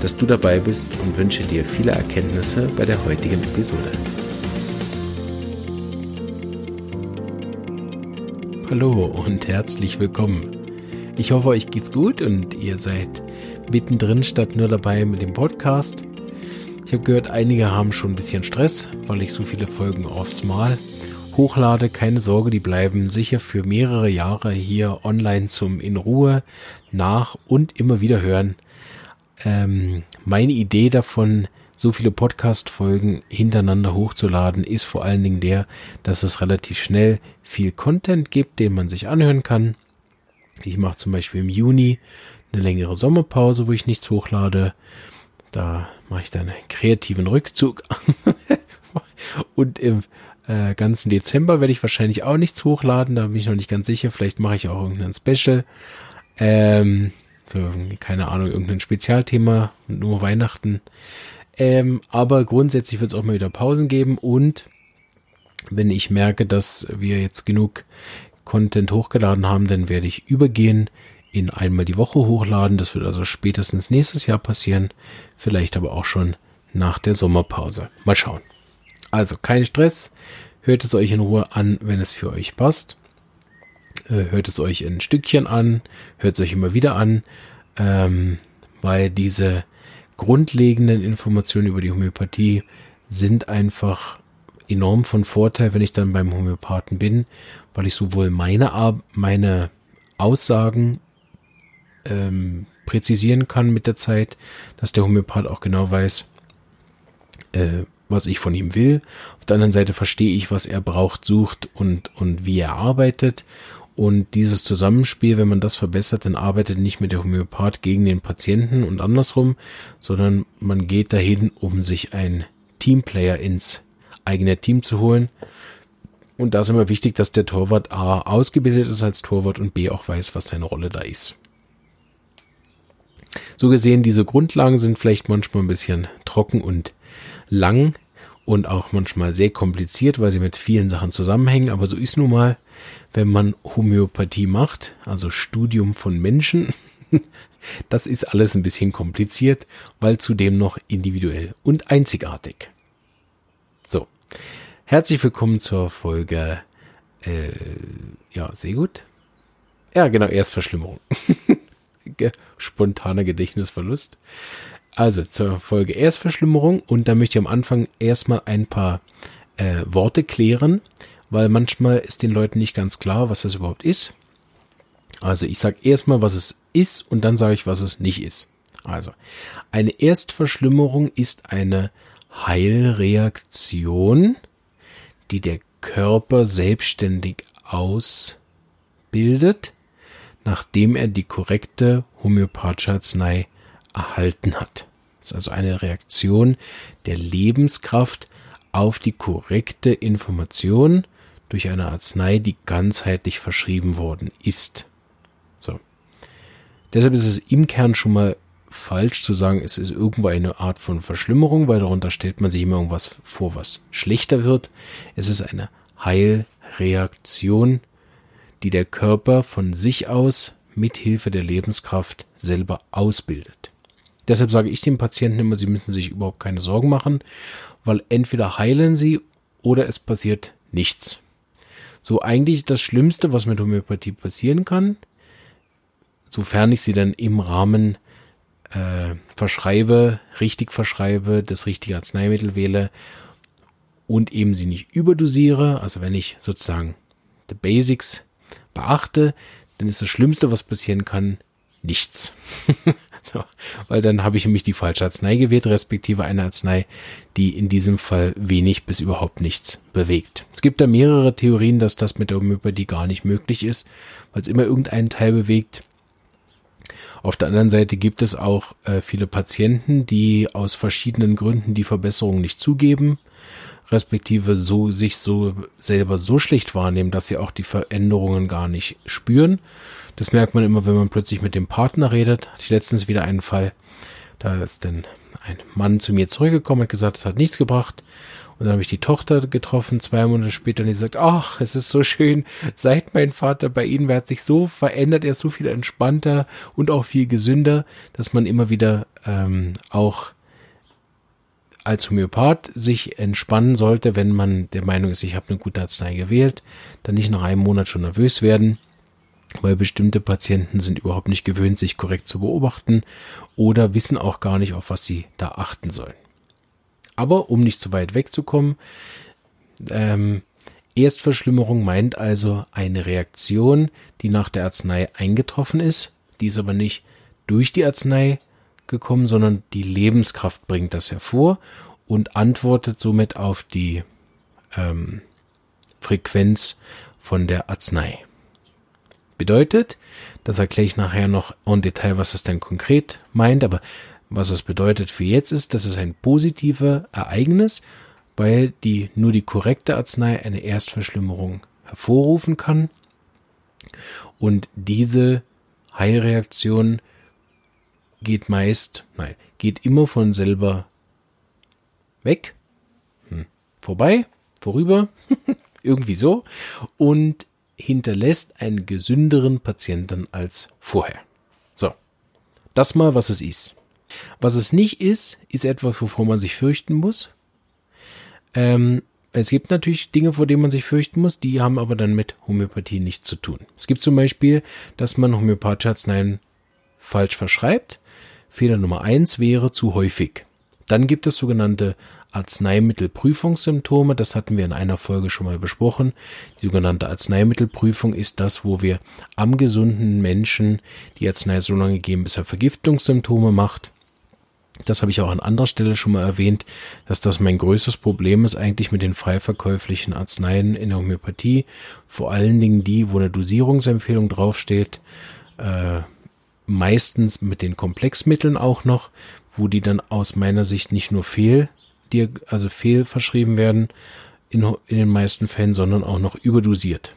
dass du dabei bist und wünsche dir viele Erkenntnisse bei der heutigen Episode. Hallo und herzlich willkommen. Ich hoffe, euch geht's gut und ihr seid mittendrin statt nur dabei mit dem Podcast. Ich habe gehört, einige haben schon ein bisschen Stress, weil ich so viele Folgen aufs Mal hochlade. Keine Sorge, die bleiben sicher für mehrere Jahre hier online zum in Ruhe nach und immer wieder hören ähm, meine Idee davon, so viele Podcast-Folgen hintereinander hochzuladen, ist vor allen Dingen der, dass es relativ schnell viel Content gibt, den man sich anhören kann. Ich mache zum Beispiel im Juni eine längere Sommerpause, wo ich nichts hochlade. Da mache ich dann einen kreativen Rückzug. Und im äh, ganzen Dezember werde ich wahrscheinlich auch nichts hochladen. Da bin ich noch nicht ganz sicher. Vielleicht mache ich auch irgendein Special. Ähm, so, keine Ahnung, irgendein Spezialthema, nur Weihnachten. Ähm, aber grundsätzlich wird es auch mal wieder Pausen geben und wenn ich merke, dass wir jetzt genug Content hochgeladen haben, dann werde ich übergehen in einmal die Woche hochladen. Das wird also spätestens nächstes Jahr passieren. Vielleicht aber auch schon nach der Sommerpause. Mal schauen. Also kein Stress. Hört es euch in Ruhe an, wenn es für euch passt. Äh, hört es euch ein Stückchen an, hört es euch immer wieder an, ähm, weil diese grundlegenden Informationen über die Homöopathie sind einfach enorm von Vorteil, wenn ich dann beim Homöopathen bin, weil ich sowohl meine, meine Aussagen ähm, präzisieren kann mit der Zeit, dass der Homöopath auch genau weiß, äh, was ich von ihm will. Auf der anderen Seite verstehe ich, was er braucht, sucht und, und wie er arbeitet. Und dieses Zusammenspiel, wenn man das verbessert, dann arbeitet nicht mehr der Homöopath gegen den Patienten und andersrum, sondern man geht dahin, um sich ein Teamplayer ins eigene Team zu holen. Und da ist immer wichtig, dass der Torwart A ausgebildet ist als Torwart und B auch weiß, was seine Rolle da ist. So gesehen, diese Grundlagen sind vielleicht manchmal ein bisschen trocken und lang und auch manchmal sehr kompliziert, weil sie mit vielen Sachen zusammenhängen, aber so ist nun mal wenn man Homöopathie macht, also Studium von Menschen. Das ist alles ein bisschen kompliziert, weil zudem noch individuell und einzigartig. So, herzlich willkommen zur Folge. Äh, ja, sehr gut. Ja, genau, Erstverschlimmerung. Spontaner Gedächtnisverlust. Also zur Folge Erstverschlimmerung und da möchte ich am Anfang erstmal ein paar äh, Worte klären, weil manchmal ist den Leuten nicht ganz klar, was das überhaupt ist. Also ich sage erstmal, was es ist und dann sage ich, was es nicht ist. Also eine Erstverschlimmerung ist eine Heilreaktion, die der Körper selbstständig ausbildet, nachdem er die korrekte homöopathische Arznei erhalten hat. Das ist also eine Reaktion der Lebenskraft auf die korrekte Information durch eine Arznei, die ganzheitlich verschrieben worden ist. So. Deshalb ist es im Kern schon mal falsch zu sagen, es ist irgendwo eine Art von Verschlimmerung, weil darunter stellt man sich immer irgendwas vor, was schlechter wird. Es ist eine Heilreaktion, die der Körper von sich aus mit Hilfe der Lebenskraft selber ausbildet. Deshalb sage ich den Patienten immer, sie müssen sich überhaupt keine Sorgen machen, weil entweder heilen sie oder es passiert nichts. So eigentlich das Schlimmste, was mit Homöopathie passieren kann, sofern ich sie dann im Rahmen äh, verschreibe, richtig verschreibe, das richtige Arzneimittel wähle und eben sie nicht überdosiere, also wenn ich sozusagen the Basics beachte, dann ist das Schlimmste, was passieren kann, nichts. so, weil dann habe ich nämlich die falsche Arznei gewählt, respektive eine Arznei, die in diesem Fall wenig bis überhaupt nichts bewegt. Es gibt da mehrere Theorien, dass das mit der Homöopathie gar nicht möglich ist, weil es immer irgendeinen Teil bewegt. Auf der anderen Seite gibt es auch äh, viele Patienten, die aus verschiedenen Gründen die Verbesserung nicht zugeben. respektive so sich so selber so schlecht wahrnehmen, dass sie auch die Veränderungen gar nicht spüren. Das merkt man immer, wenn man plötzlich mit dem Partner redet. Hatte ich letztens wieder einen Fall, da ist dann ein Mann zu mir zurückgekommen und gesagt, es hat nichts gebracht. Und dann habe ich die Tochter getroffen, zwei Monate später, und die sagt, ach, es ist so schön, seit mein Vater bei Ihnen, hat sich so verändert, er ist so viel entspannter und auch viel gesünder, dass man immer wieder ähm, auch als Homöopath sich entspannen sollte, wenn man der Meinung ist, ich habe eine gute Arznei gewählt, dann nicht nach einem Monat schon nervös werden, weil bestimmte Patienten sind überhaupt nicht gewöhnt, sich korrekt zu beobachten oder wissen auch gar nicht, auf was sie da achten sollen. Aber um nicht zu weit wegzukommen, ähm, Erstverschlimmerung meint also eine Reaktion, die nach der Arznei eingetroffen ist, die ist aber nicht durch die Arznei gekommen, sondern die Lebenskraft bringt das hervor und antwortet somit auf die ähm, Frequenz von der Arznei. Bedeutet, das erkläre ich nachher noch en Detail, was es denn konkret meint, aber was es bedeutet für jetzt ist, dass es ein positives Ereignis, weil die nur die korrekte Arznei eine Erstverschlimmerung hervorrufen kann. Und diese Heilreaktion geht meist, nein, geht immer von selber weg, hm, vorbei, vorüber, irgendwie so, und hinterlässt einen gesünderen Patienten als vorher. So, das mal, was es ist. Was es nicht ist, ist etwas, wovor man sich fürchten muss. Ähm, es gibt natürlich Dinge, vor denen man sich fürchten muss, die haben aber dann mit Homöopathie nichts zu tun. Es gibt zum Beispiel, dass man homöopathische Arzneien falsch verschreibt. Fehler Nummer eins wäre zu häufig. Dann gibt es sogenannte Arzneimittelprüfungssymptome. Das hatten wir in einer Folge schon mal besprochen. Die sogenannte Arzneimittelprüfung ist das, wo wir am gesunden Menschen die Arznei so lange geben, bis er Vergiftungssymptome macht. Das habe ich auch an anderer Stelle schon mal erwähnt, dass das mein größtes Problem ist eigentlich mit den frei verkäuflichen Arzneien in der Homöopathie. Vor allen Dingen die, wo eine Dosierungsempfehlung draufsteht. Äh, meistens mit den Komplexmitteln auch noch, wo die dann aus meiner Sicht nicht nur fehl, also fehl verschrieben werden in, in den meisten Fällen, sondern auch noch überdosiert.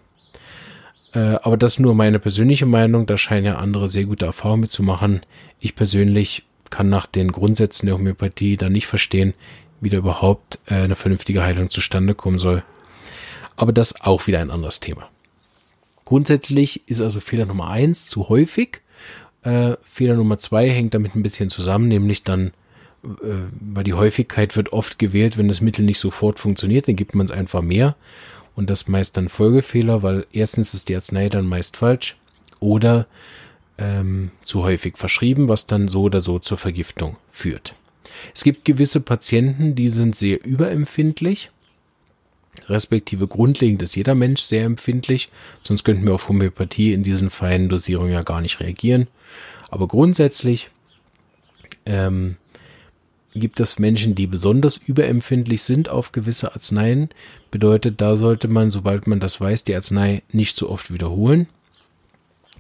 Äh, aber das ist nur meine persönliche Meinung, da scheinen ja andere sehr gute Erfahrungen mitzumachen. Ich persönlich kann nach den Grundsätzen der Homöopathie da nicht verstehen, wie da überhaupt äh, eine vernünftige Heilung zustande kommen soll. Aber das auch wieder ein anderes Thema. Grundsätzlich ist also Fehler Nummer eins zu häufig äh, Fehler Nummer zwei hängt damit ein bisschen zusammen, nämlich dann, weil die Häufigkeit wird oft gewählt, wenn das Mittel nicht sofort funktioniert, dann gibt man es einfach mehr. Und das meist dann Folgefehler, weil erstens ist die Arznei dann meist falsch oder ähm, zu häufig verschrieben, was dann so oder so zur Vergiftung führt. Es gibt gewisse Patienten, die sind sehr überempfindlich respektive grundlegend ist jeder Mensch sehr empfindlich, sonst könnten wir auf Homöopathie in diesen feinen Dosierungen ja gar nicht reagieren. Aber grundsätzlich ähm, gibt es Menschen, die besonders überempfindlich sind auf gewisse Arzneien. Bedeutet, da sollte man, sobald man das weiß, die Arznei nicht so oft wiederholen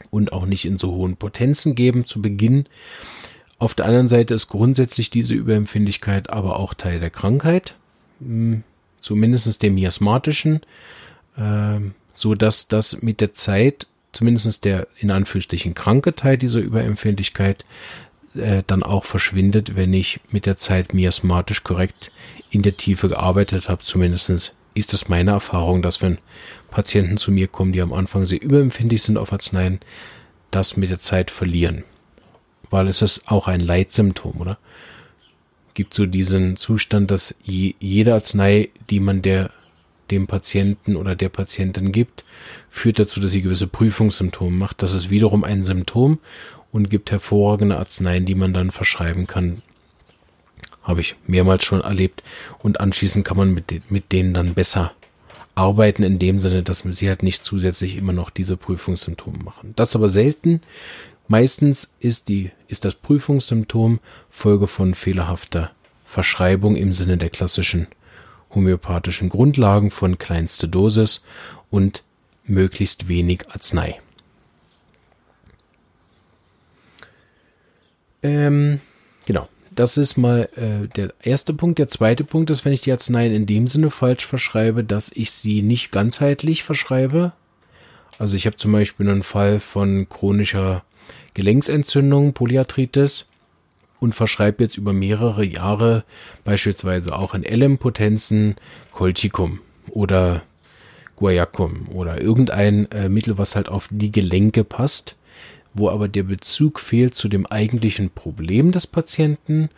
und auch nicht in so hohen Potenzen geben zu Beginn. Auf der anderen Seite ist grundsätzlich diese Überempfindlichkeit aber auch Teil der Krankheit. Hm, zumindest dem miasmatischen, äh, so dass das mit der Zeit, zumindest der in Anführungsstrichen kranke Teil dieser Überempfindlichkeit, äh, dann auch verschwindet, wenn ich mit der Zeit miasmatisch korrekt in der Tiefe gearbeitet habe. Zumindest ist das meine Erfahrung, dass wenn Patienten zu mir kommen, die am Anfang sehr überempfindlich sind auf Arzneien, das mit der Zeit verlieren. Weil es ist auch ein Leitsymptom, oder? gibt so diesen Zustand, dass jede Arznei, die man der dem Patienten oder der Patientin gibt, führt dazu, dass sie gewisse Prüfungssymptome macht. Das ist wiederum ein Symptom und gibt hervorragende Arzneien, die man dann verschreiben kann. Habe ich mehrmals schon erlebt. Und anschließend kann man mit, mit denen dann besser arbeiten, in dem Sinne, dass sie halt nicht zusätzlich immer noch diese Prüfungssymptome machen. Das aber selten. Meistens ist, die, ist das Prüfungssymptom Folge von fehlerhafter Verschreibung im Sinne der klassischen homöopathischen Grundlagen von kleinste Dosis und möglichst wenig Arznei. Ähm, genau. das ist mal äh, der erste Punkt. Der zweite Punkt ist, wenn ich die Arzneien in dem Sinne falsch verschreibe, dass ich sie nicht ganzheitlich verschreibe. Also ich habe zum Beispiel einen Fall von chronischer Gelenksentzündung, Polyarthritis und verschreibe jetzt über mehrere Jahre beispielsweise auch in LM-Potenzen Colchicum oder Guayacum oder irgendein äh, Mittel, was halt auf die Gelenke passt wo aber der Bezug fehlt zu dem eigentlichen Problem des Patienten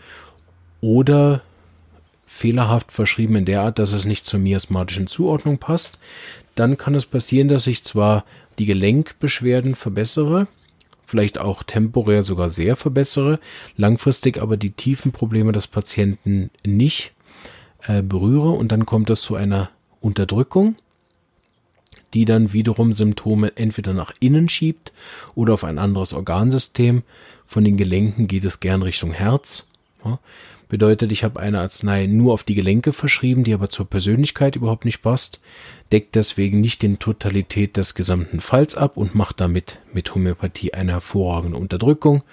oder fehlerhaft verschrieben in der Art, dass es nicht zur miasmatischen Zuordnung passt, dann kann es passieren, dass ich zwar die Gelenkbeschwerden verbessere, vielleicht auch temporär sogar sehr verbessere, langfristig aber die tiefen Probleme des Patienten nicht äh, berühre und dann kommt es zu einer Unterdrückung die dann wiederum Symptome entweder nach innen schiebt oder auf ein anderes Organsystem. Von den Gelenken geht es gern Richtung Herz. Ja, bedeutet, ich habe eine Arznei nur auf die Gelenke verschrieben, die aber zur Persönlichkeit überhaupt nicht passt, deckt deswegen nicht den Totalität des gesamten Falls ab und macht damit mit Homöopathie eine hervorragende Unterdrückung.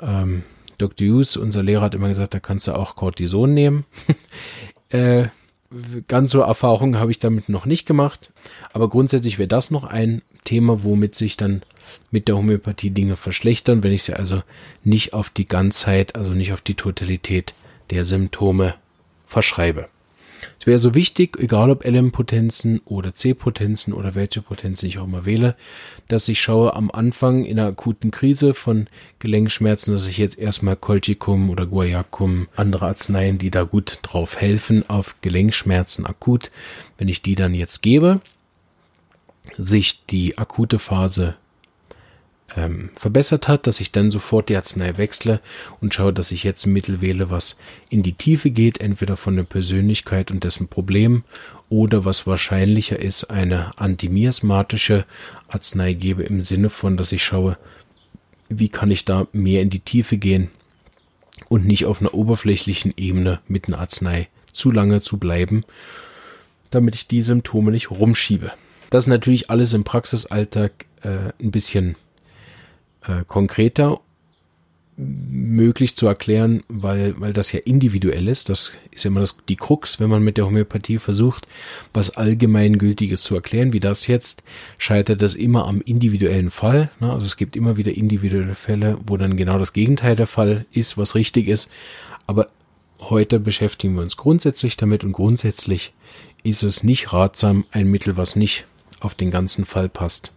Ähm, Dr. Hughes, unser Lehrer, hat immer gesagt, da kannst du auch Cortison nehmen. äh, ganz so Erfahrungen habe ich damit noch nicht gemacht. Aber grundsätzlich wäre das noch ein Thema, womit sich dann mit der Homöopathie Dinge verschlechtern, wenn ich sie also nicht auf die Ganzheit, also nicht auf die Totalität der Symptome verschreibe. Es wäre so wichtig, egal ob LM-Potenzen oder C-Potenzen oder welche Potenzen ich auch immer wähle, dass ich schaue am Anfang in einer akuten Krise von Gelenkschmerzen, dass ich jetzt erstmal Colchicum oder Guayacum, andere Arzneien, die da gut drauf helfen, auf Gelenkschmerzen akut, wenn ich die dann jetzt gebe, sich die akute Phase ähm, verbessert hat, dass ich dann sofort die Arznei wechsle und schaue, dass ich jetzt ein Mittel wähle, was in die Tiefe geht, entweder von der Persönlichkeit und dessen Problem oder was wahrscheinlicher ist, eine antimiasmatische Arznei gebe im Sinne von, dass ich schaue, wie kann ich da mehr in die Tiefe gehen und nicht auf einer oberflächlichen Ebene mit einer Arznei zu lange zu bleiben, damit ich die Symptome nicht rumschiebe. Das ist natürlich alles im Praxisalltag äh, ein bisschen äh, konkreter möglich zu erklären, weil, weil das ja individuell ist. Das ist ja immer das, die Krux, wenn man mit der Homöopathie versucht, was Allgemeingültiges zu erklären, wie das jetzt, scheitert das immer am individuellen Fall. Ne? Also es gibt immer wieder individuelle Fälle, wo dann genau das Gegenteil der Fall ist, was richtig ist. Aber heute beschäftigen wir uns grundsätzlich damit und grundsätzlich ist es nicht ratsam, ein Mittel, was nicht auf den ganzen Fall passt,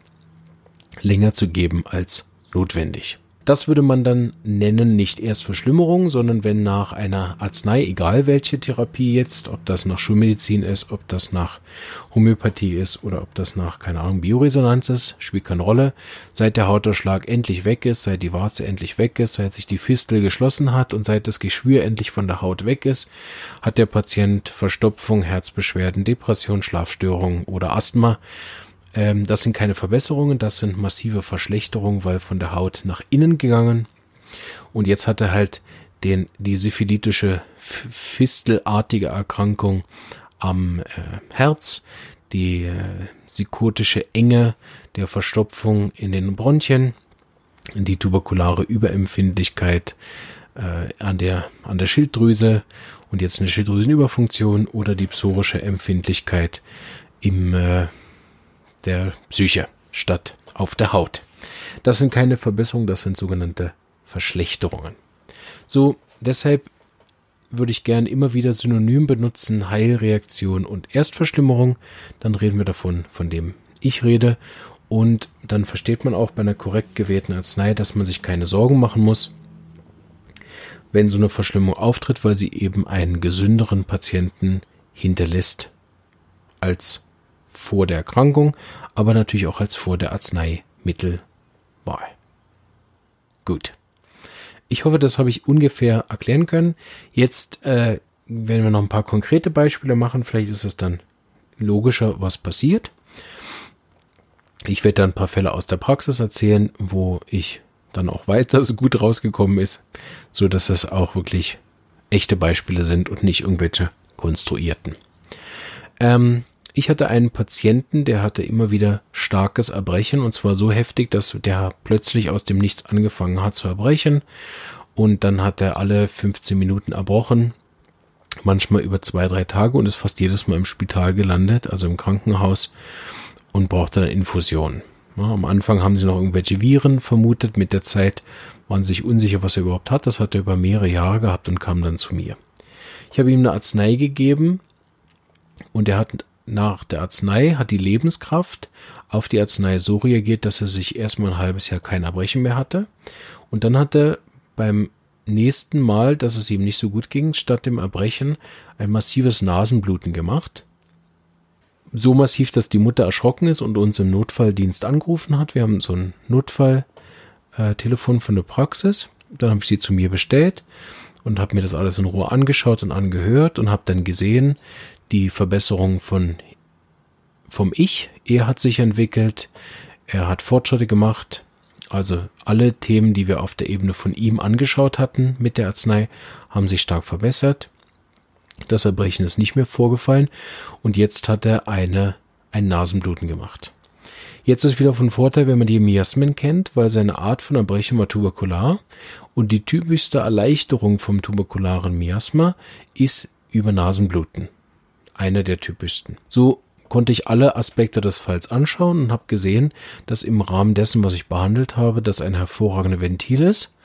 länger zu geben als notwendig. Das würde man dann nennen nicht erst Verschlimmerung, sondern wenn nach einer Arznei, egal welche Therapie jetzt, ob das nach Schulmedizin ist, ob das nach Homöopathie ist oder ob das nach, keine Ahnung, Bioresonanz ist, spielt keine Rolle, seit der Hautausschlag endlich weg ist, seit die Warze endlich weg ist, seit sich die Fistel geschlossen hat und seit das Geschwür endlich von der Haut weg ist, hat der Patient Verstopfung, Herzbeschwerden, Depression, Schlafstörungen oder Asthma ähm, das sind keine Verbesserungen, das sind massive Verschlechterungen, weil von der Haut nach innen gegangen. Und jetzt hat er halt den, die syphilitische fistelartige Erkrankung am äh, Herz, die äh, psychotische Enge der Verstopfung in den Bronchien, die tuberkulare Überempfindlichkeit äh, an, der, an der Schilddrüse und jetzt eine Schilddrüsenüberfunktion oder die psorische Empfindlichkeit im äh, der Psyche statt auf der Haut. Das sind keine Verbesserungen, das sind sogenannte Verschlechterungen. So, deshalb würde ich gern immer wieder synonym benutzen, Heilreaktion und Erstverschlimmerung. Dann reden wir davon, von dem ich rede. Und dann versteht man auch bei einer korrekt gewählten Arznei, dass man sich keine Sorgen machen muss, wenn so eine Verschlimmung auftritt, weil sie eben einen gesünderen Patienten hinterlässt als vor der Erkrankung, aber natürlich auch als vor der Arzneimittelwahl. Gut. Ich hoffe, das habe ich ungefähr erklären können. Jetzt äh, werden wir noch ein paar konkrete Beispiele machen. Vielleicht ist es dann logischer, was passiert. Ich werde dann ein paar Fälle aus der Praxis erzählen, wo ich dann auch weiß, dass es gut rausgekommen ist, so dass es auch wirklich echte Beispiele sind und nicht irgendwelche konstruierten. Ähm, ich hatte einen Patienten, der hatte immer wieder starkes Erbrechen und zwar so heftig, dass der plötzlich aus dem Nichts angefangen hat zu erbrechen und dann hat er alle 15 Minuten erbrochen, manchmal über zwei, drei Tage und ist fast jedes Mal im Spital gelandet, also im Krankenhaus und brauchte dann Infusion. Ja, am Anfang haben sie noch irgendwelche Viren vermutet, mit der Zeit waren sich unsicher, was er überhaupt hat. Das hat er über mehrere Jahre gehabt und kam dann zu mir. Ich habe ihm eine Arznei gegeben und er hat nach der Arznei, hat die Lebenskraft auf die Arznei so reagiert, dass er sich erstmal ein halbes Jahr kein Erbrechen mehr hatte. Und dann hat er beim nächsten Mal, dass es ihm nicht so gut ging, statt dem Erbrechen ein massives Nasenbluten gemacht. So massiv, dass die Mutter erschrocken ist und uns im Notfalldienst angerufen hat. Wir haben so ein Notfalltelefon äh, von der Praxis. Dann habe ich sie zu mir bestellt und habe mir das alles in Ruhe angeschaut und angehört und habe dann gesehen, die Verbesserung von vom Ich. Er hat sich entwickelt, er hat Fortschritte gemacht. Also alle Themen, die wir auf der Ebene von ihm angeschaut hatten mit der Arznei, haben sich stark verbessert. Das Erbrechen ist nicht mehr vorgefallen und jetzt hat er eine ein Nasenbluten gemacht. Jetzt ist wieder von Vorteil, wenn man die Miasmen kennt, weil seine Art von Erbrechen war tuberkular und die typischste Erleichterung vom tuberkularen Miasma ist über Nasenbluten. Einer der typischsten. So konnte ich alle Aspekte des Falls anschauen und habe gesehen, dass im Rahmen dessen, was ich behandelt habe, das ein hervorragender Ventil ist.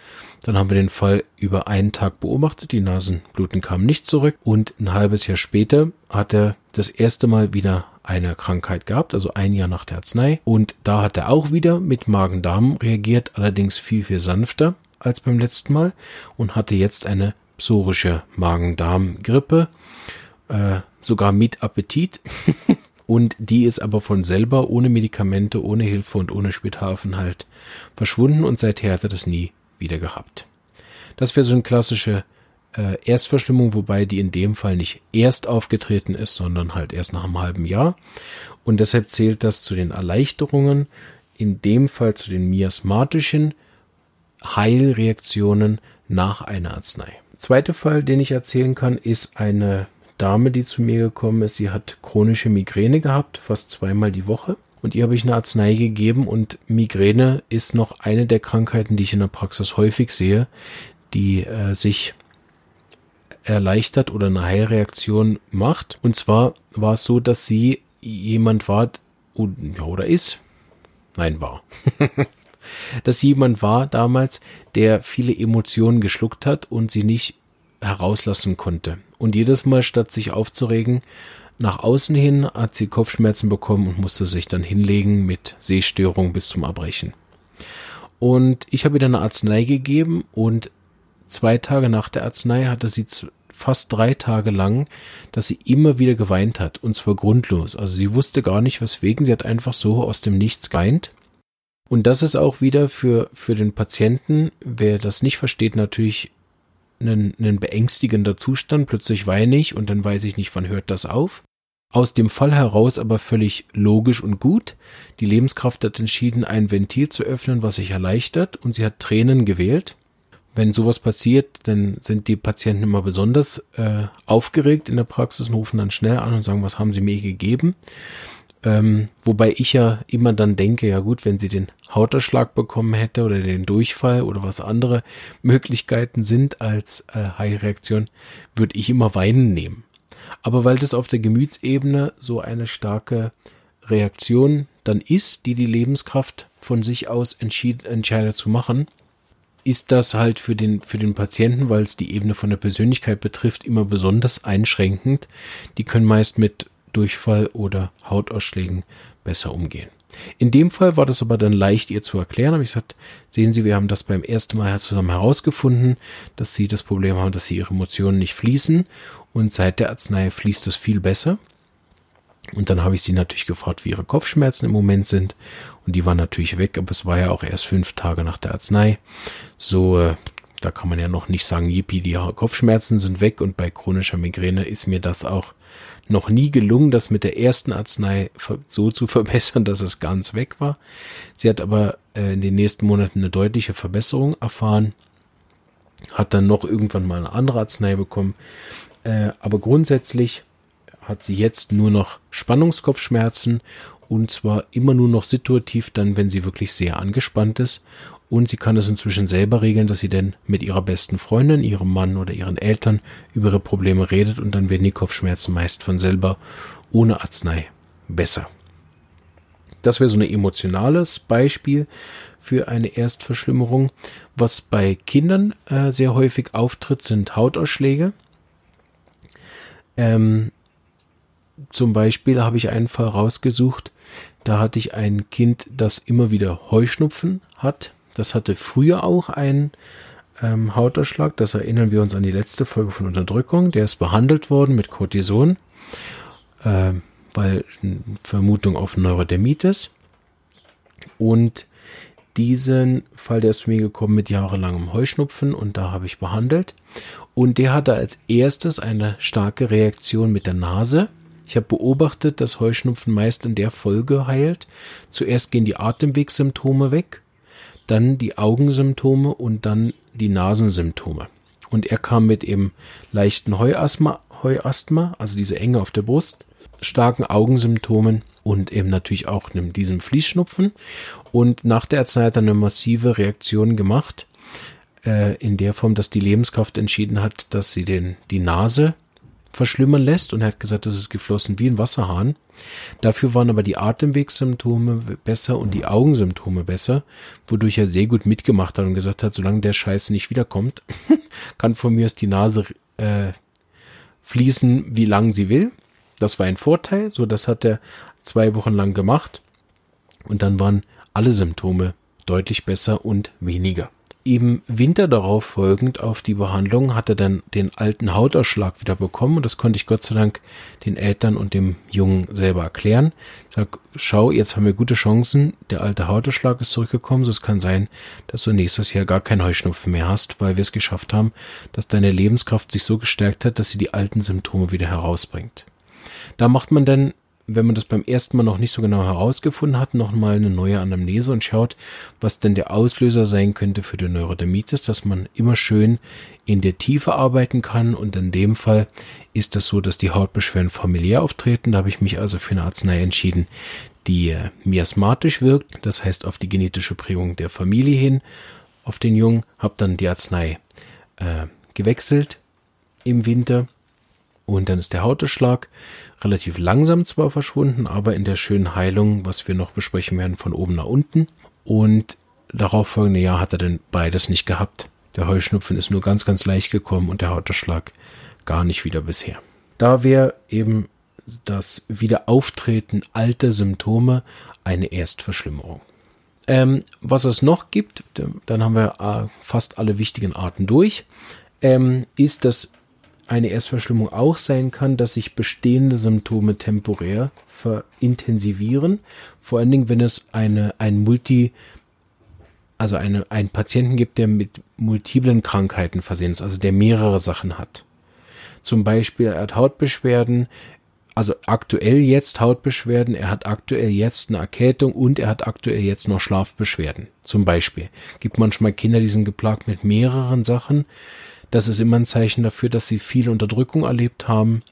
Dann haben wir den Fall über einen Tag beobachtet, die Nasenbluten kamen nicht zurück und ein halbes Jahr später hat er das erste Mal wieder eine Krankheit gehabt, also ein Jahr nach der Arznei. Und da hat er auch wieder mit Magen-Darm reagiert, allerdings viel, viel sanfter als beim letzten Mal und hatte jetzt eine psorische Magen-Darm-Grippe, äh, sogar mit Appetit. und die ist aber von selber ohne Medikamente, ohne Hilfe und ohne Spitalaufenthalt verschwunden und seither hat er das nie wieder gehabt. Das wäre so eine klassische äh, Erstverschlimmung, wobei die in dem Fall nicht erst aufgetreten ist, sondern halt erst nach einem halben Jahr. Und deshalb zählt das zu den Erleichterungen, in dem Fall zu den miasmatischen Heilreaktionen nach einer Arznei. Zweiter Fall, den ich erzählen kann, ist eine Dame, die zu mir gekommen ist. Sie hat chronische Migräne gehabt, fast zweimal die Woche. Und ihr habe ich eine Arznei gegeben und Migräne ist noch eine der Krankheiten, die ich in der Praxis häufig sehe, die äh, sich erleichtert oder eine Heilreaktion macht. Und zwar war es so, dass sie jemand war, ja, oder ist, nein, war, dass jemand war damals, der viele Emotionen geschluckt hat und sie nicht herauslassen konnte. Und jedes Mal, statt sich aufzuregen, nach außen hin hat sie Kopfschmerzen bekommen und musste sich dann hinlegen mit Sehstörung bis zum Erbrechen. Und ich habe ihr dann eine Arznei gegeben und zwei Tage nach der Arznei hatte sie fast drei Tage lang, dass sie immer wieder geweint hat und zwar grundlos. Also sie wusste gar nicht weswegen, sie hat einfach so aus dem Nichts geweint. Und das ist auch wieder für, für den Patienten, wer das nicht versteht, natürlich ein, ein beängstigender Zustand. Plötzlich weine ich und dann weiß ich nicht, wann hört das auf. Aus dem Fall heraus aber völlig logisch und gut. Die Lebenskraft hat entschieden, ein Ventil zu öffnen, was sich erleichtert und sie hat Tränen gewählt wenn sowas passiert, dann sind die Patienten immer besonders äh, aufgeregt in der Praxis und rufen dann schnell an und sagen, was haben sie mir gegeben? Ähm, wobei ich ja immer dann denke, ja gut, wenn sie den Hauterschlag bekommen hätte oder den Durchfall oder was andere Möglichkeiten sind als äh, High-Reaktion, würde ich immer weinen nehmen. Aber weil das auf der Gemütsebene so eine starke Reaktion dann ist, die die Lebenskraft von sich aus entscheidet zu machen, ist das halt für den, für den Patienten, weil es die Ebene von der Persönlichkeit betrifft, immer besonders einschränkend. Die können meist mit Durchfall oder Hautausschlägen besser umgehen. In dem Fall war das aber dann leicht ihr zu erklären. Habe ich gesagt, sehen Sie, wir haben das beim ersten Mal zusammen herausgefunden, dass Sie das Problem haben, dass Sie Ihre Emotionen nicht fließen und seit der Arznei fließt es viel besser. Und dann habe ich sie natürlich gefragt, wie ihre Kopfschmerzen im Moment sind. Und die waren natürlich weg, aber es war ja auch erst fünf Tage nach der Arznei. So, äh, da kann man ja noch nicht sagen, yippie, die Kopfschmerzen sind weg. Und bei chronischer Migräne ist mir das auch noch nie gelungen, das mit der ersten Arznei so zu verbessern, dass es ganz weg war. Sie hat aber äh, in den nächsten Monaten eine deutliche Verbesserung erfahren, hat dann noch irgendwann mal eine andere Arznei bekommen. Äh, aber grundsätzlich hat sie jetzt nur noch Spannungskopfschmerzen und zwar immer nur noch situativ dann, wenn sie wirklich sehr angespannt ist und sie kann es inzwischen selber regeln, dass sie denn mit ihrer besten Freundin, ihrem Mann oder ihren Eltern über ihre Probleme redet und dann werden die Kopfschmerzen meist von selber ohne Arznei besser. Das wäre so ein emotionales Beispiel für eine Erstverschlimmerung. Was bei Kindern äh, sehr häufig auftritt, sind Hautausschläge. Ähm, zum Beispiel habe ich einen Fall rausgesucht, da hatte ich ein Kind, das immer wieder Heuschnupfen hat. Das hatte früher auch einen ähm, Hautausschlag. Das erinnern wir uns an die letzte Folge von Unterdrückung. Der ist behandelt worden mit Cortison, äh, weil Vermutung auf Neurodermitis. Und diesen Fall, der ist zu mir gekommen mit jahrelangem Heuschnupfen und da habe ich behandelt. Und der hatte als erstes eine starke Reaktion mit der Nase. Ich habe beobachtet, dass Heuschnupfen meist in der Folge heilt. Zuerst gehen die Atemwegssymptome weg, dann die Augensymptome und dann die Nasensymptome. Und er kam mit eben leichten Heuasthma, Heuasthma, also diese Enge auf der Brust, starken Augensymptomen und eben natürlich auch diesem Fließschnupfen. Und nach der Arznei hat er eine massive Reaktion gemacht, äh, in der Form, dass die Lebenskraft entschieden hat, dass sie den, die Nase verschlimmern lässt und er hat gesagt, das ist geflossen wie ein Wasserhahn. Dafür waren aber die Atemwegssymptome besser und die Augensymptome besser, wodurch er sehr gut mitgemacht hat und gesagt hat, solange der Scheiß nicht wiederkommt, kann von mir aus die Nase äh, fließen, wie lang sie will. Das war ein Vorteil, so das hat er zwei Wochen lang gemacht und dann waren alle Symptome deutlich besser und weniger im Winter darauf folgend auf die Behandlung hat er dann den alten Hautausschlag wieder bekommen und das konnte ich Gott sei Dank den Eltern und dem Jungen selber erklären. Ich sag, schau, jetzt haben wir gute Chancen, der alte Hautausschlag ist zurückgekommen, so es kann sein, dass du nächstes Jahr gar keinen Heuschnupfen mehr hast, weil wir es geschafft haben, dass deine Lebenskraft sich so gestärkt hat, dass sie die alten Symptome wieder herausbringt. Da macht man dann wenn man das beim ersten Mal noch nicht so genau herausgefunden hat, nochmal eine neue Anamnese und schaut, was denn der Auslöser sein könnte für die Neurodermitis, dass man immer schön in der Tiefe arbeiten kann. Und in dem Fall ist das so, dass die Hautbeschwerden familiär auftreten. Da habe ich mich also für eine Arznei entschieden, die äh, miasmatisch wirkt, das heißt auf die genetische Prägung der Familie hin, auf den Jungen, habe dann die Arznei äh, gewechselt im Winter und dann ist der Hautausschlag relativ langsam zwar verschwunden, aber in der schönen Heilung, was wir noch besprechen werden, von oben nach unten. Und darauf folgende Jahr hat er dann beides nicht gehabt. Der Heuschnupfen ist nur ganz, ganz leicht gekommen und der Hautausschlag gar nicht wieder bisher. Da wäre eben das Wiederauftreten alter Symptome eine Erstverschlimmerung. Ähm, was es noch gibt, dann haben wir äh, fast alle wichtigen Arten durch, ähm, ist das eine Erstverschlimmung auch sein kann, dass sich bestehende Symptome temporär verintensivieren. Vor allen Dingen, wenn es eine, ein Multi, also eine, einen Patienten gibt, der mit multiplen Krankheiten versehen ist, also der mehrere Sachen hat. Zum Beispiel, er hat Hautbeschwerden, also aktuell jetzt Hautbeschwerden, er hat aktuell jetzt eine Erkältung und er hat aktuell jetzt noch Schlafbeschwerden. Zum Beispiel. Gibt manchmal Kinder, die sind geplagt mit mehreren Sachen. Das ist immer ein Zeichen dafür, dass sie viel Unterdrückung erlebt haben.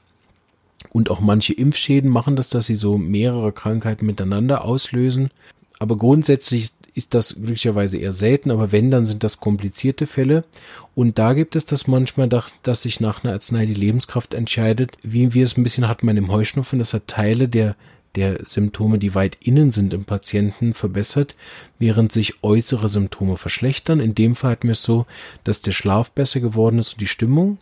Und auch manche Impfschäden machen das, dass sie so mehrere Krankheiten miteinander auslösen. Aber grundsätzlich ist das glücklicherweise eher selten, aber wenn, dann sind das komplizierte Fälle. Und da gibt es das manchmal, dass sich nach einer Arznei die Lebenskraft entscheidet, wie wir es ein bisschen hatten bei dem Heuschnupfen, dass er Teile der der Symptome, die weit innen sind im Patienten, verbessert, während sich äußere Symptome verschlechtern. In dem Fall hatten wir es so, dass der Schlaf besser geworden ist und die Stimmung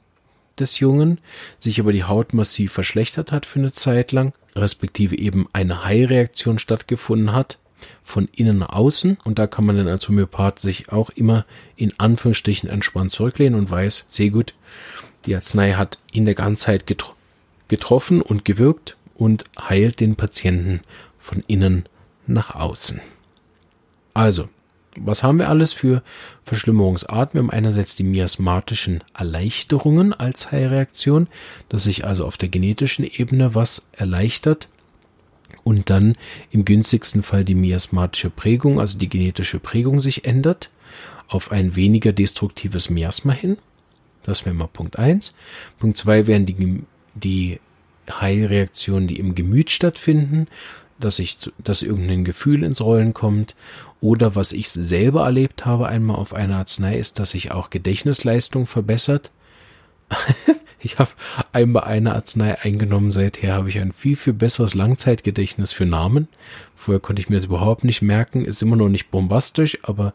des Jungen, sich aber die Haut massiv verschlechtert hat für eine Zeit lang, respektive eben eine High-Reaktion stattgefunden hat von innen nach außen und da kann man dann als Homöopath sich auch immer in Anführungsstrichen entspannt zurücklehnen und weiß, sehr gut, die Arznei hat in der Ganzheit getro getroffen und gewirkt und heilt den Patienten von innen nach außen. Also, was haben wir alles für Verschlimmerungsarten? Wir haben einerseits die miasmatischen Erleichterungen als Heilreaktion, dass sich also auf der genetischen Ebene was erleichtert. Und dann im günstigsten Fall die miasmatische Prägung, also die genetische Prägung sich ändert auf ein weniger destruktives Miasma hin. Das wäre mal Punkt eins. Punkt zwei wären die, die Heilreaktionen, die im Gemüt stattfinden. dass ich, dass irgendein Gefühl ins Rollen kommt oder was ich selber erlebt habe einmal auf einer Arznei ist, dass sich auch Gedächtnisleistung verbessert. ich habe einmal eine Arznei eingenommen, seither habe ich ein viel, viel besseres Langzeitgedächtnis für Namen. Vorher konnte ich mir das überhaupt nicht merken, ist immer noch nicht bombastisch, aber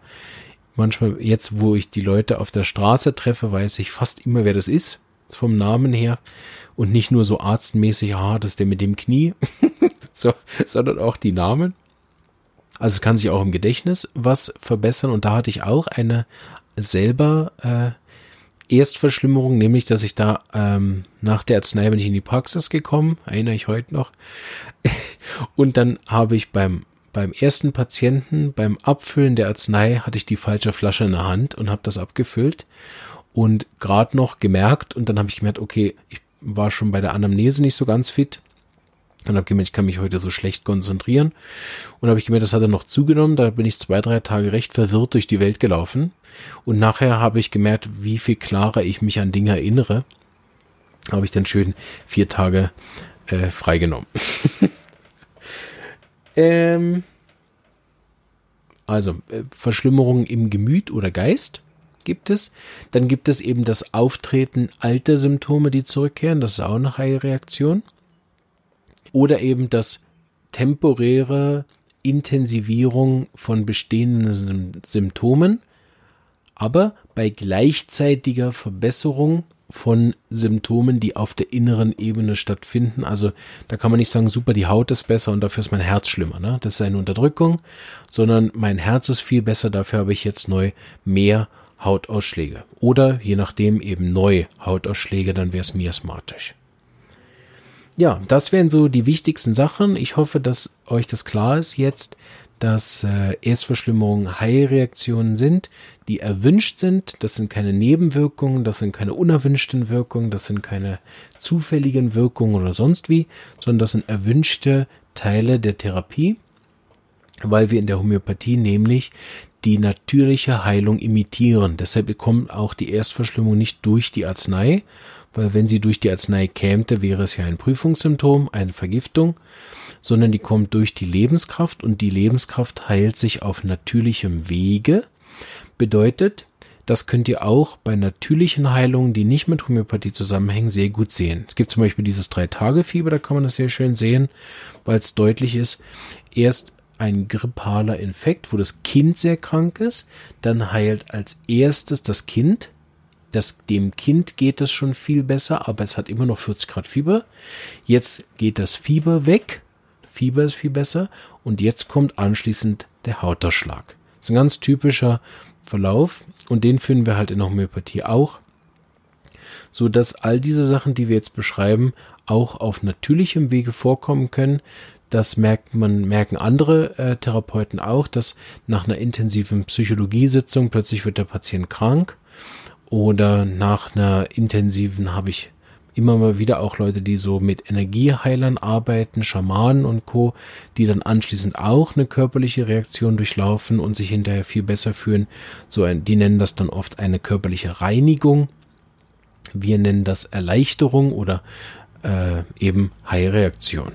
manchmal jetzt, wo ich die Leute auf der Straße treffe, weiß ich fast immer, wer das ist, vom Namen her. Und nicht nur so arztmäßig, ah, das ist der mit dem Knie, so, sondern auch die Namen. Also es kann sich auch im Gedächtnis was verbessern und da hatte ich auch eine selber äh, Erstverschlimmerung, nämlich dass ich da ähm, nach der Arznei bin ich in die Praxis gekommen, erinnere ich heute noch. und dann habe ich beim beim ersten Patienten beim Abfüllen der Arznei hatte ich die falsche Flasche in der Hand und habe das abgefüllt und gerade noch gemerkt und dann habe ich gemerkt, okay, ich war schon bei der Anamnese nicht so ganz fit und habe gemerkt, ich kann mich heute so schlecht konzentrieren. Und habe ich gemerkt, das hat er noch zugenommen. Da bin ich zwei, drei Tage recht verwirrt durch die Welt gelaufen. Und nachher habe ich gemerkt, wie viel klarer ich mich an Dinge erinnere. Habe ich dann schön vier Tage äh, freigenommen. ähm, also, äh, Verschlimmerungen im Gemüt oder Geist gibt es. Dann gibt es eben das Auftreten alter Symptome, die zurückkehren. Das ist auch eine Reaktion. Oder eben das temporäre Intensivierung von bestehenden Symptomen, aber bei gleichzeitiger Verbesserung von Symptomen, die auf der inneren Ebene stattfinden. Also da kann man nicht sagen, super, die Haut ist besser und dafür ist mein Herz schlimmer. Ne? Das ist eine Unterdrückung, sondern mein Herz ist viel besser, dafür habe ich jetzt neu mehr Hautausschläge. Oder je nachdem eben neue Hautausschläge, dann wäre es miasmatisch ja, das wären so die wichtigsten Sachen. Ich hoffe, dass euch das klar ist jetzt, dass äh, Erstverschlimmerungen Heilreaktionen sind, die erwünscht sind. Das sind keine Nebenwirkungen, das sind keine unerwünschten Wirkungen, das sind keine zufälligen Wirkungen oder sonst wie, sondern das sind erwünschte Teile der Therapie, weil wir in der Homöopathie nämlich die natürliche Heilung imitieren. Deshalb bekommt auch die Erstverschlimmung nicht durch die Arznei, weil wenn sie durch die Arznei kämte, wäre es ja ein Prüfungssymptom, eine Vergiftung, sondern die kommt durch die Lebenskraft und die Lebenskraft heilt sich auf natürlichem Wege. Bedeutet, das könnt ihr auch bei natürlichen Heilungen, die nicht mit Homöopathie zusammenhängen, sehr gut sehen. Es gibt zum Beispiel dieses Drei-Tage-Fieber, da kann man das sehr schön sehen, weil es deutlich ist. Erst ein grippaler Infekt, wo das Kind sehr krank ist, dann heilt als erstes das Kind, das, dem Kind geht es schon viel besser, aber es hat immer noch 40 Grad Fieber. Jetzt geht das Fieber weg. Fieber ist viel besser. Und jetzt kommt anschließend der Hautausschlag. Das ist ein ganz typischer Verlauf. Und den finden wir halt in der Homöopathie auch. So dass all diese Sachen, die wir jetzt beschreiben, auch auf natürlichem Wege vorkommen können. Das merkt man, merken andere äh, Therapeuten auch, dass nach einer intensiven Psychologiesitzung plötzlich wird der Patient krank oder nach einer intensiven habe ich immer mal wieder auch Leute, die so mit Energieheilern arbeiten, Schamanen und Co., die dann anschließend auch eine körperliche Reaktion durchlaufen und sich hinterher viel besser fühlen. So ein, die nennen das dann oft eine körperliche Reinigung. Wir nennen das Erleichterung oder äh, eben Heilreaktion.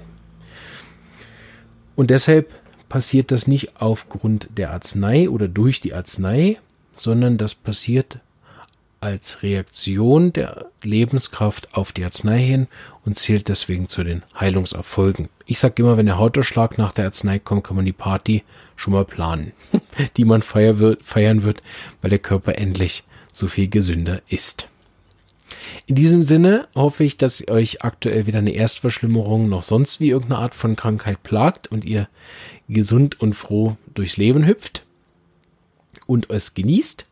Und deshalb passiert das nicht aufgrund der Arznei oder durch die Arznei, sondern das passiert als Reaktion der Lebenskraft auf die Arznei hin und zählt deswegen zu den Heilungserfolgen. Ich sage immer, wenn der Hautausschlag nach der Arznei kommt, kann man die Party schon mal planen, die man feiern wird, feiern wird, weil der Körper endlich so viel gesünder ist. In diesem Sinne hoffe ich, dass euch aktuell wieder eine Erstverschlimmerung noch sonst wie irgendeine Art von Krankheit plagt und ihr gesund und froh durchs Leben hüpft und es genießt.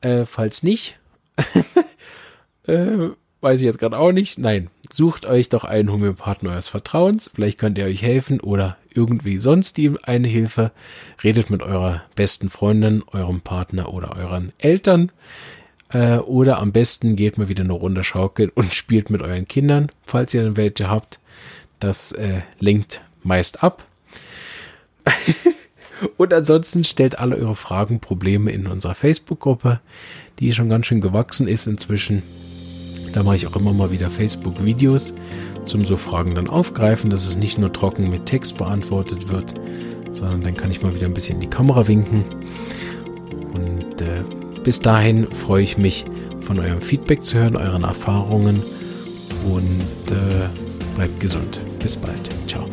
Äh, falls nicht, äh, weiß ich jetzt gerade auch nicht. Nein, sucht euch doch einen Homöopathen eures Vertrauens. Vielleicht könnt ihr euch helfen oder irgendwie sonst ihm eine Hilfe. Redet mit eurer besten Freundin, eurem Partner oder euren Eltern. Äh, oder am besten geht mal wieder eine Runde schaukeln und spielt mit euren Kindern, falls ihr dann welche habt. Das äh, lenkt meist ab. Und ansonsten stellt alle eure Fragen, Probleme in unserer Facebook-Gruppe, die schon ganz schön gewachsen ist inzwischen. Da mache ich auch immer mal wieder Facebook-Videos zum so Fragen dann aufgreifen, dass es nicht nur trocken mit Text beantwortet wird, sondern dann kann ich mal wieder ein bisschen in die Kamera winken. Bis dahin freue ich mich, von eurem Feedback zu hören, euren Erfahrungen und äh, bleibt gesund. Bis bald. Ciao.